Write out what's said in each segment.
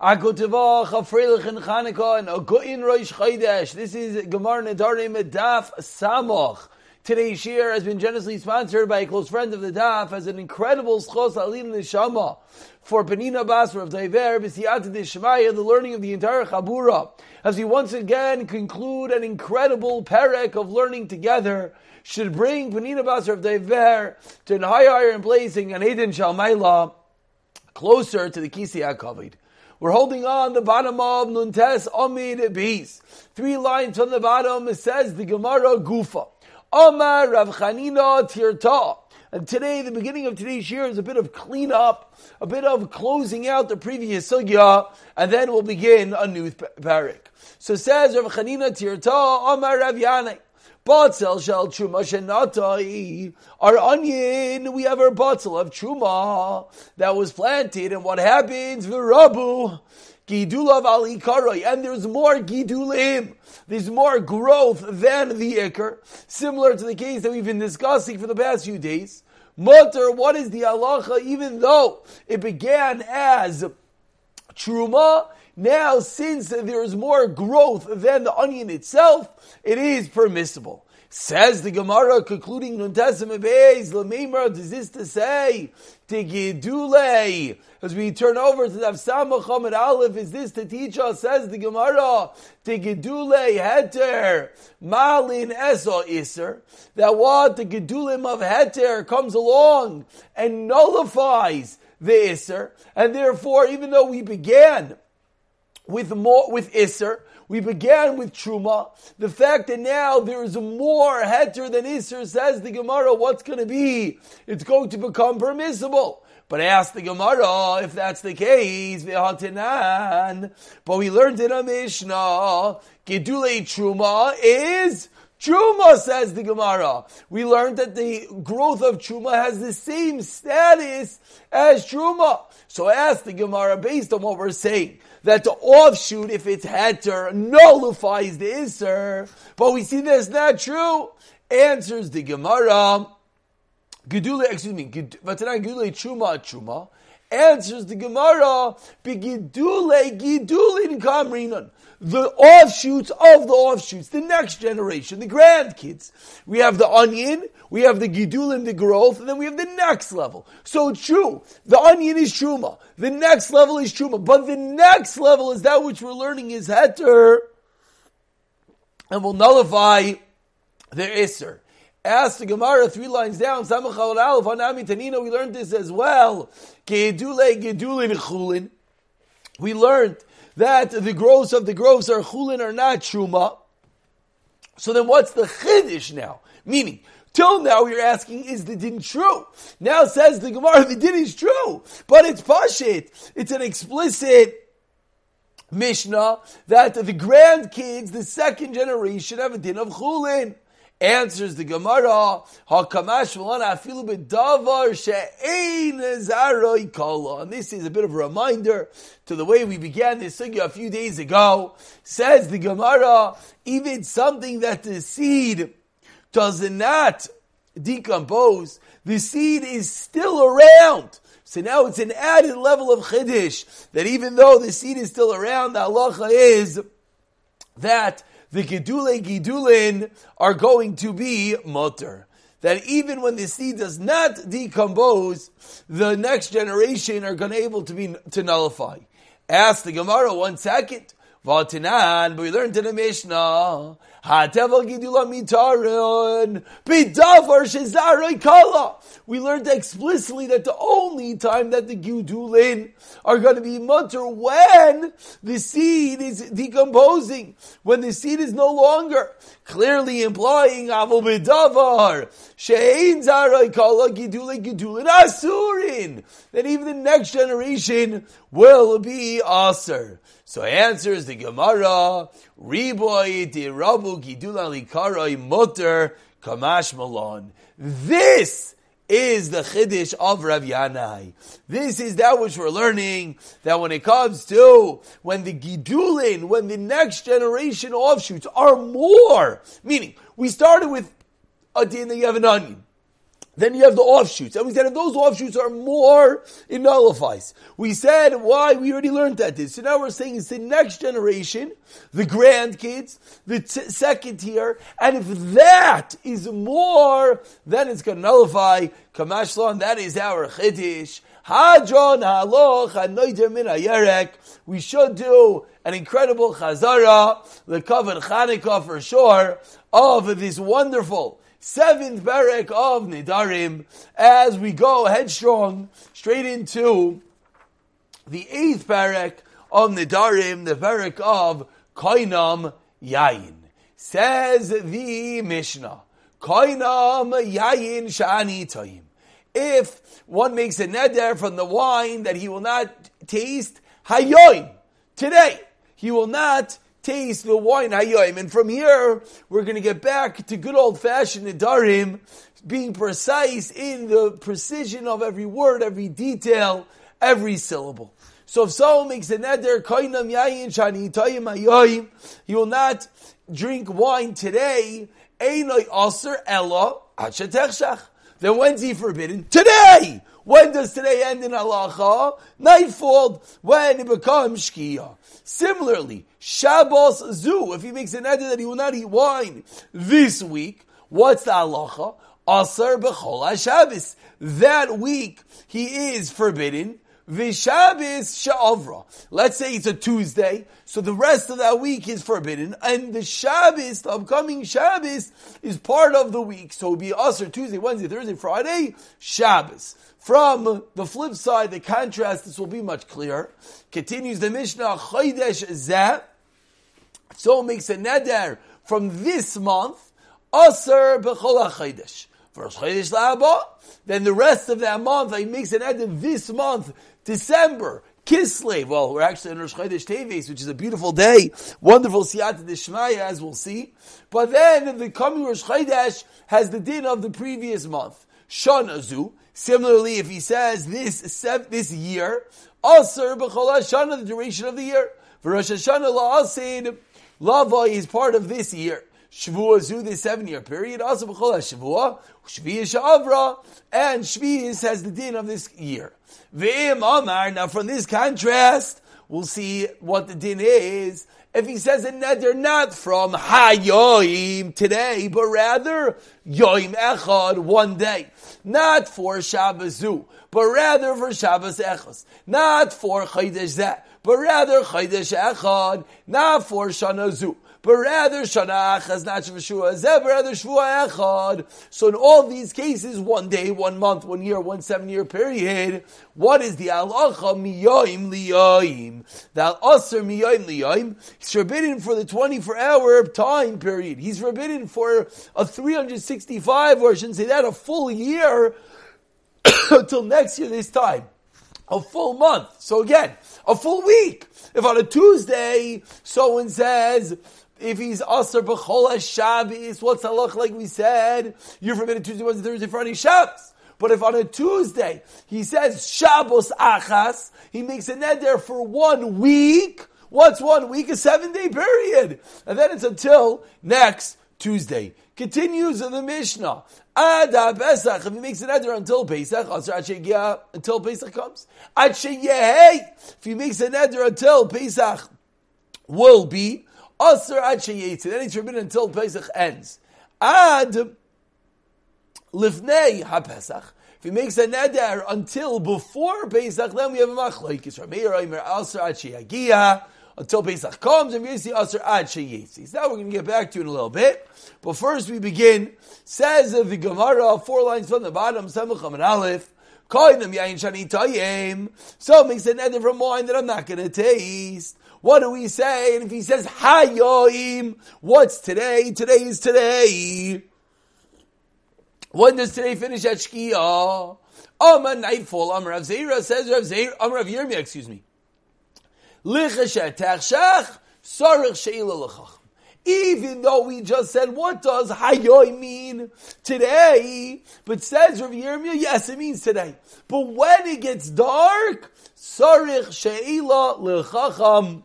Chanukah, and. This is Gemara Nedarim Daf Samoch. Today's shir has been generously sponsored by a close friend of the Daf as an incredible schos alin neshama for Penina Basra of Daiver B'siyat Shemaya, the learning of the entire Chabura, as we once again conclude an incredible perek of learning together should bring Penina Basra of Daiver to an higher and blazing and Eden Shalmaila closer to the Kisi HaKavod. We're holding on the bottom of Nuntes Amid Beis. Three lines from the bottom, it says the Gemara Gufa. Omar Rav Chanina Tirta. And today, the beginning of today's year is a bit of cleanup, a bit of closing out the previous sugya, and then we'll begin a new parak. So says Rav Chanina Tirta, Omar Rav Yanai. Batzel shel truma shenatai. Our onion, we have our batzel of truma that was planted, and what happens? V'rabu gidulav ali karoi, and there's more gidulim. There's more growth than the ikr, similar to the case that we've been discussing for the past few days. Mutter, what is the halacha? Even though it began as truma, now, since there is more growth than the onion itself, it is permissible. Says the Gemara, concluding Nuntesim Beis, Lamimra, does this to say, Tigidule, as we turn over to Samach Hamid Aleph, is this to teach us, says the Gemara, Tigidule Heter, Malin Eso Iser, that what the Gedulim of Heter comes along and nullifies the Isser, and therefore, even though we began with more with Isser. We began with Truma. The fact that now there is more heter than Isser says the Gemara, what's going to be? It's going to become permissible. But ask the Gemara if that's the case. But we learned in a Mishnah, Gedule Truma is Truma, says the Gemara. We learned that the growth of Truma has the same status as Truma. So ask the Gemara based on what we're saying that the offshoot, if it's heter, nullifies the iser. But we see that's not true. Answers the Gemara. Gedule, excuse me, Vatanan Gedule Chuma Chuma. Answers the Gemara. Begidule Gidulin Kamrinan the offshoots of the offshoots, the next generation, the grandkids. We have the onion, we have the Gidul and the growth, and then we have the next level. So true. The onion is truma. The next level is truma. But the next level is that which we're learning is heter, and will nullify the iser. Ask the Gemara three lines down. Tanina, We learned this as well. We learned that the growths of the groves are chulin or not truma. So then what's the chiddush now? Meaning, till now you're asking, is the din true? Now says the Gemara, the din is true, but it's pashit. It's an explicit Mishnah that the grandkids, the second generation, have a din of chulin. Answers the Gemara, Hakamash afilu bedavar she'ein kala. And this is a bit of a reminder to the way we began this sugya a few days ago. Says the Gemara, even something that the seed does not decompose, the seed is still around. So now it's an added level of chiddush that even though the seed is still around, the halacha is that the Gedule Gidulin are going to be mutter. That even when the seed does not decompose, the next generation are going to able to be to nullify. Ask the Gemara one second. But we learned in the Mishnah, Kala. We learned explicitly that the only time that the gidulin are going to be mutter when the seed is decomposing, when the seed is no longer clearly implying avol bidavar shein zaroi kala gidulin asurin. That even the next generation will be aser. So answers the Gemara, Riboy di Rabu Gidula Likaroi Mutter Kamash Malon. This is the Chiddush of Rav Yanai. This is that which we're learning, that when it comes to, when the Gidulin, when the next generation offshoots are more, meaning, we started with a din that you have an onion. Then you have the offshoots. And we said if those offshoots are more, it nullifies. We said why? We already learned that this. So now we're saying it's the next generation, the grandkids, the t- second tier, and if that is more, then it's going to nullify. Kamashlan, that is our chiddush. Hadron haloch hanoider min hayerek. We should do an incredible chazara, the covered Chanukah for sure, of this wonderful seventh barak of Nidarim, as we go headstrong straight into the eighth barak of Nidarim, the barak of Koinam Yain. Says the Mishnah, Koinam Yain Shani Toim. If one makes a neder from the wine that he will not taste hayoim today, he will not taste the wine hayoim. And from here, we're going to get back to good old fashioned Nidarim, being precise in the precision of every word, every detail, every syllable. So if someone makes a neder, koinam yayin shani toyim hayoim, he will not drink wine today, einoi aser ella. Then when's he forbidden? Today! When does today end in halacha? Nightfall, when it becomes shkia. Similarly, Shabbos zu, if he makes an edit that he will not eat wine this week, what's the halacha? Asar b'chol Shabbos. That week, he is forbidden Vishabis Sha'avra. Let's say it's a Tuesday, so the rest of that week is forbidden, and the Shabbos, the upcoming Shabbos, is part of the week. So it'll be Usher Tuesday, Wednesday, Thursday, Friday, Shabbos. From the flip side, the contrast, this will be much clearer. Continues the Mishnah, Chodesh Zeh. So makes a neder from this month, Aser B'chol HaChodesh. First Chodesh La'aba, then the rest of that month, he makes an edit this month, December, Kislev. Well, we're actually in Rosh Chodesh Teves, which is a beautiful day. Wonderful Siyata Deshmaya, as we'll see. But then the coming Rosh Chodesh has the din of the previous month. Shana zu Similarly, if he says this this year, Aser B'chol Shana, the duration of the year. For Rosh Hashanah La'asid, Lava is part of this year. Shavua Zu, the seven year period. Also B'chol Shavua, Shvi'is Sha'avra, and Shvi'is has the din of this year. Ve'im Amar, now from this contrast, we'll see what the din is. If he says a neder not from Hayoim today, but rather Yoim Echad one day, not for Shabbos Zu, but rather for Shabbos Echos, not for Chodesh Zeh, but rather Chodesh Echad, not for Shana Zu but rather Shanach has not Shvua Zeh, rather Shvua Echad. So in all these cases, one day, one month, one year, one seven year period, what is the alacha miyoim liyoim? The aser miyoim liyoim, he's forbidden for the 24 hour time period. He's forbidden for a 365, or I shouldn't say that, a full year, until next year this time a full month. So again, a full week. If on a Tuesday someone says, if he's Aser B'chol Shabbos, what's look like we said? You're forbidden Tuesday, Wednesday, Thursday, Friday, Shabbos. But if on a Tuesday he says Shabbos Achas, he makes a neder for one week. What's one week? A seven day period. And then it's until next Tuesday. Continues in the Mishnah. Ada Pesach, if he makes an neder until Pesach, until Pesach comes. If he makes a neder until Pesach will be Aser ad sheyetzi. Then it's forbidden until Pesach ends. Ad lifnei ha-Pesach. If he makes a neder until before Pesach, then we have a machlokes. Rameir Omer Aser ad sheyagia until Pesach comes, and we see Aser ad sheyetzi. So now we're going to get back to in a little bit. But first we begin. Says the Gemara, four lines from the bottom, Samacham and Aleph. Koinam yain shani tayim. So makes a neder from wine that I'm not going to taste. What do we say? And if he says Hayoim, what's today? Today is today. When does today finish at Shkia? Amar nightfall. Amar Rav Zera says Rav Zera. Amar Rav Yirmiyah, excuse me. Even though we just said, what does hayoy mean today? But says Rav Yirmiyah, yes, it means today. But when it gets dark, sarich she'ila lechacham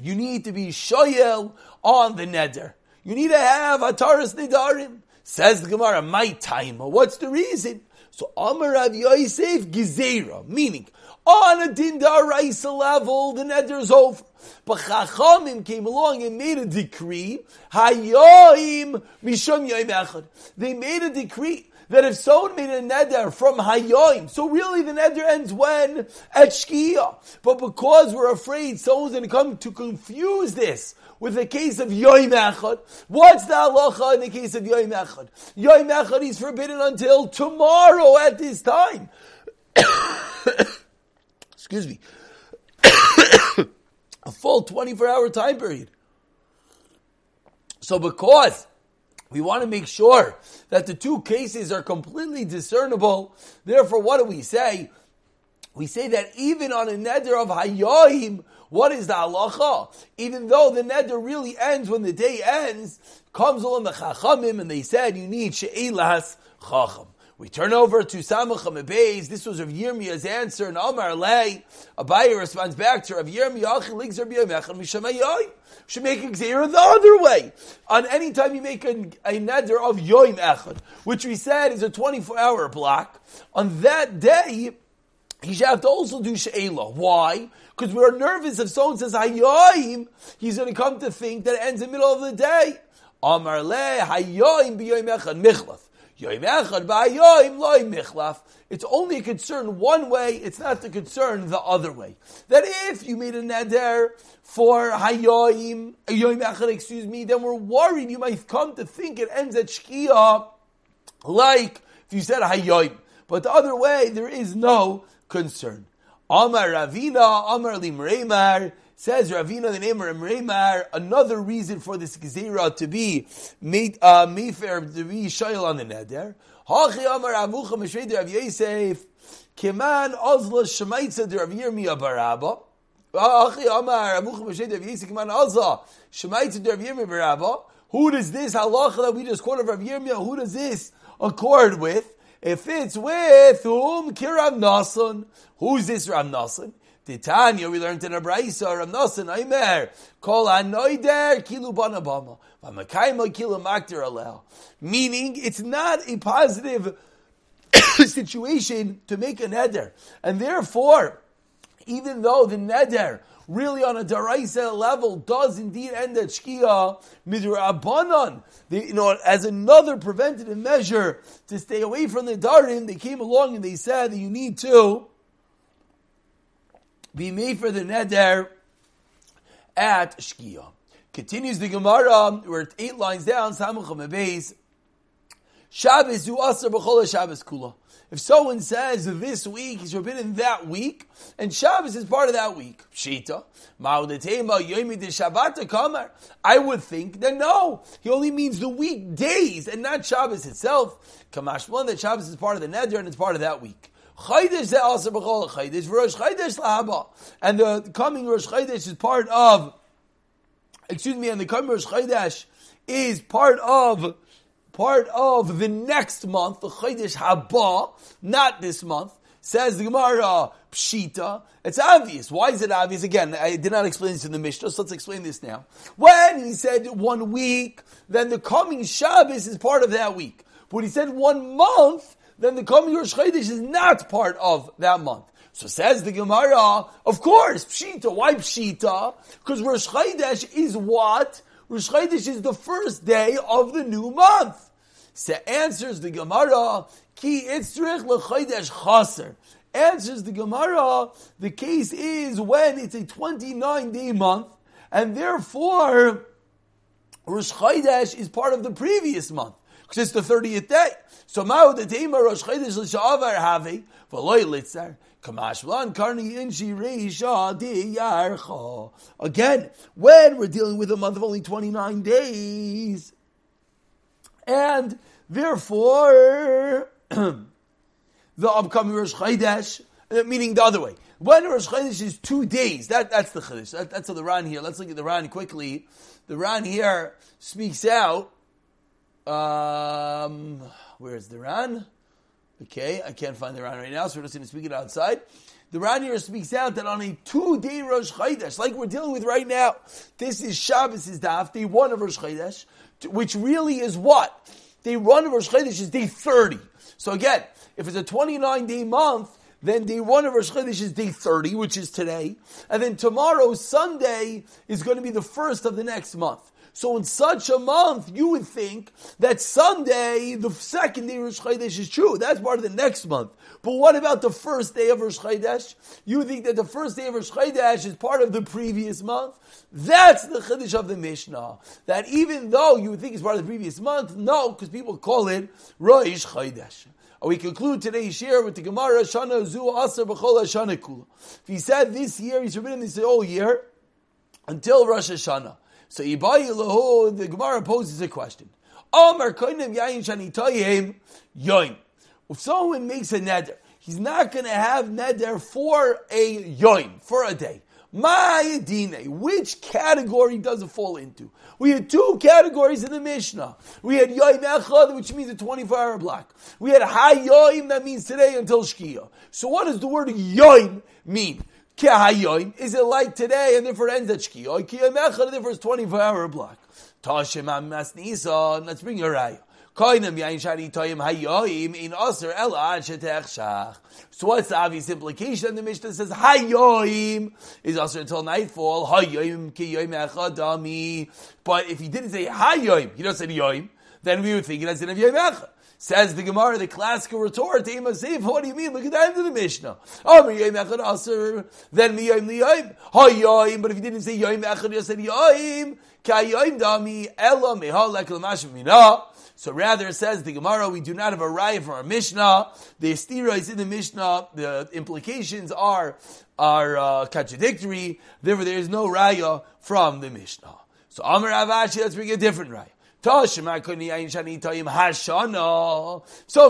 you need to be shoyel on the neder. You need to have ataras nidarim. Says the Gemara, my time. What's the reason? So Amar Rav Yosef Gezerah, meaning on a Dindar level, the neder is over. But Chachamim came along and made a decree, Hayoim Mishum Yoim. They made a decree that if someone made a neder from Hayoim, so really the neder ends when? At Shkia. But because we're afraid someone's going to come to confuse this with the case of Yoim Echad. What's the halacha in the case of Yoim Echad? Yoim Echad is forbidden until tomorrow at this time. Excuse me. a full 24 hour time period. So because we want to make sure that the two cases are completely discernible, therefore what do we say? We say that even on a neder of Hayoim, what is the halacha? Even though the neder really ends when the day ends, comes along the chachamim and they said you need she'ilas chacham. We turn over to Samach Beis. This was Rav Yirmiya's answer, and Amar Lei. Abaye responds back to Rav Yirmiyah, Yirmiyah, should make a gzeira the other way. On any time you make a, a neder of Yoim Echad, which we said is a 24 hour block, on that day, he should have to also do She'ela. Why? Because we're nervous if someone says Hayoim, he's going to come to think that it ends in the middle of the day. Amar le Hayoim b'yoim echad michlaf. It's only a concern one way, it's not the concern the other way. That if you made a neder for Hayoim, Yoim echad, excuse me, then we're worried you might come to think it ends at Shkia, like if you said Hayoim. But the other way, there is no concern. Amar Ravina, Amar Limreimar, says Ravina the name of Rimreimar, another reason for this Gezerah to be made, uh, Mefer, to be Shayel on the Neder. Hachi Amar Avucha Meshved Rav Yosef, Keman Ozla Shemaitza Rav Yirmiyah Barabba. Hachi Amar Avucha Meshved Rav Yosef, Keman Ozla Shemaitza Rav Yirmiyah Barabba. Who does this halacha that we just quoted Rav Yirmiyah, who does this accord with? If it's with whom? Kiram Nasan. Who's this Ram Nasan? Titania, we learned in a Braisa, Ram Nasan, Aimer, Kol Anoider, Kilu Banabama, Vamakaima, Kilu Maktir Alel. Meaning, it's not a positive situation to make a neder. And therefore, even though the neder really on a daraisa level does indeed end at shkia midrabanan. You know, as another preventative measure to stay away from the darim, they came along and they said that you need to be made for the neder at shkia. Continues the Gemara, we're eight lines down, Samucham Beis. Shabbos hu asar b'chol Shabbos kula. If someone says this week he's forbidden that week, and Shabbos is part of that week, Shita, de Shabbat I would think that no, he only means the weekdays and not Shabbos itself. Kamashman that Shabbos is part of the Neder and it's part of that week. Chaydesh ze also b'chol Chaydesh, Rosh Chaydesh lahaba, and the coming Rosh Chaydesh is part of. Excuse me, and the coming Rosh Chaydesh is part of part of the next month, the Chodesh Haba, not this month, says the Gemara Pshita. It's obvious. Why is it obvious? Again, I did not explain this in the Mishnah, so let's explain this now. When he said one week, then the coming Shabbos is part of that week. When he said one month, then the coming Rosh Chodesh is not part of that month. So says the Gemara, of course, Pshita. Why Pshita? Because Rosh Chodesh is what? Rosh Chodesh is the first day of the new month. So answers the Gemara, Ki itzrich lechodesh chaser. Answers the Gemara, the case is when it's a 29 day month, and therefore, Rosh Chodesh is part of the previous month, because it's the 30th day. So Mao the Tema Rosh Chodesh l'shavar have, v'loy litzar, Kamashlan karni inshi reisha di. Again, when we're dealing with a month of only 29 days, and therefore the upcoming Rosh Chodesh, uh, meaning the other way. When Rosh Chodesh is two days, that, that's the Chodesh. That, that's the Ran here. Let's look at the Ran quickly. The Ran here speaks out. Um, where's the Ran? Okay, I can't find the Ran right now, so we're just going to speak it outside. The Ran here speaks out that on a two-day Rosh Chodesh, like we're dealing with right now, this is Shabbos is daf, day one of Rosh Chodesh, which really is what? day one of Rosh Chodesh is day 30. So again, if it's a 29 day month, then day one of Rosh Chodesh is day 30, which is today. And then tomorrow, Sunday, is going to be the first of the next month. So in such a month, you would think that Sunday, the second day of Rosh Chodesh is true. That's part of the next month. But what about the first day of Rosh Chodesh? You would think that the first day of Rosh Chodesh is part of the previous month. That's the Chiddush of the Mishnah. That even though you would think it's part of the previous month, no, because people call it Rosh Chodesh. We conclude today's share with the Gemara Shana Zu Aser B'chol Shana Kula. If he said this year, he's forbidden this whole year until Rosh Hashanah. So Ibayi the Gemara poses a question. Yoim. If someone makes a neder, he's not going to have neder for a yoim, for a day. Ma'adine, which category does it fall into? We had two categories in the Mishnah. We had yoim echad, which means a 24 hour block. We had hayoim, that means today until shkia. So what does the word yoim mean? Is it like today and therefore ends at shkia? Kiyam echad, therefore it's 24 hour block. Tashem Masnisa, let's bring your raya. Koinem yain shani toyim hayoim in aser el ad shetechshach. So what's the obvious implication? The Mishnah says hayoim is aser until nightfall. Hayoim ki yoim echadami. But if he didn't say hayoim, he doesn't say yoim, then we would think it has in of yoim echad. Says the Gemara, the classical retort, to Imasev. what do you mean? Look at the end of the Mishnah. Oh, then but if you didn't say yoim echad, he said yoim dami. So rather, it says the Gemara, we do not have a raya for our Mishnah. The estira is in the Mishnah. The implications are are uh, contradictory. Therefore, there is no raya from the Mishnah. So Amar Avashi, let's bring a different raya. So it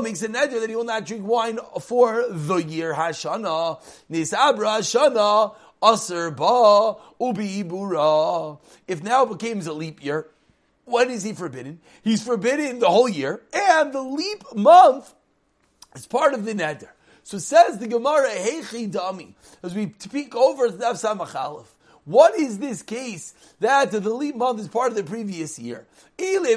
makes a neder that he will not drink wine for the year Hashana. Nisabra Hashana Aser Ba Ubi. If now it becomes a leap year, when is he forbidden? He's forbidden the whole year, and the leap month is part of the neder. So says the Gemara, Heichi Dami, as we speak over the Samach What is this case that the leap month is part of the previous year? If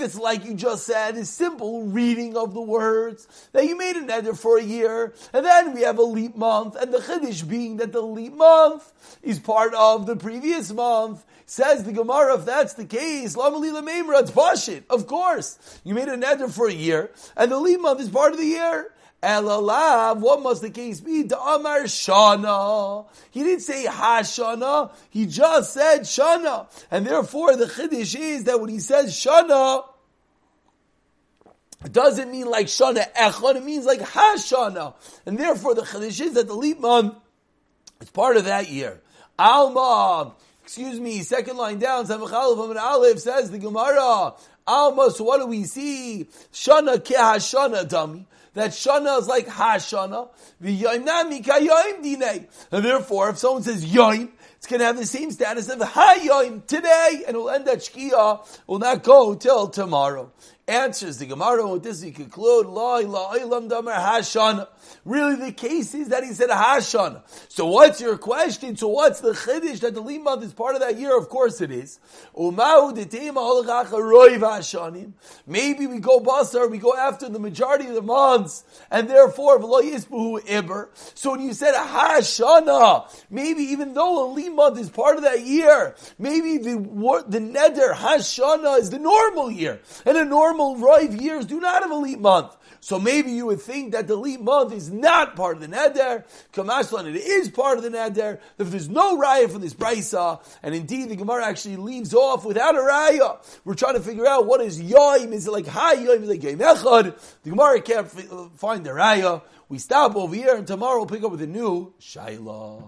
it's like you just said, a simple reading of the words, that you made a neder for a year, and then we have a leap month, and the chiddush being that the leap month is part of the previous month, Says the Gemara, if that's the case, it's Of course. You made a neder for a year, and the leap month is part of the year. Elalav, what must the case be? The Amar Shana. He didn't say Hashana, he just said Shana. And therefore the Chiddush is that when he says Shana, it doesn't mean like Shana Echon, it means like Hashana. And therefore the Chiddush is that the leap month is part of that year. Alma, excuse me, second line down, Samachalif and Aleph says the Gemara, Alma, so what do we see? Shana kehashana dummy. That shana is like hashana. And therefore, if someone says yoim, it's going to have the same status of hayoim today, and it will end at shkia, will not go till tomorrow. Answers the Gemara with this we conclude, La ilaha damar hashana. Really, the case is that he said Hashan. So what's your question? So what's the chiddush that the limud is part of that year? Of course it is. Maybe we go basar, we go after the majority of the months, and therefore iber. So when you said Hashana, maybe even though a limud is part of that year, maybe the the neder Hashana is the normal year, and a normal Roiv years do not have a leap month. So maybe you would think that the leap month is not part of the neder. Kamashlan, it is part of the neder. If there's no raya from this brisa, and indeed the Gemara actually leaves off without a raya, we're trying to figure out what is yoim. Is it like high yoim? Is it like yoim echad? The Gemara can't uh, find the raya. We stop over here, and tomorrow we'll pick up with a new shaila.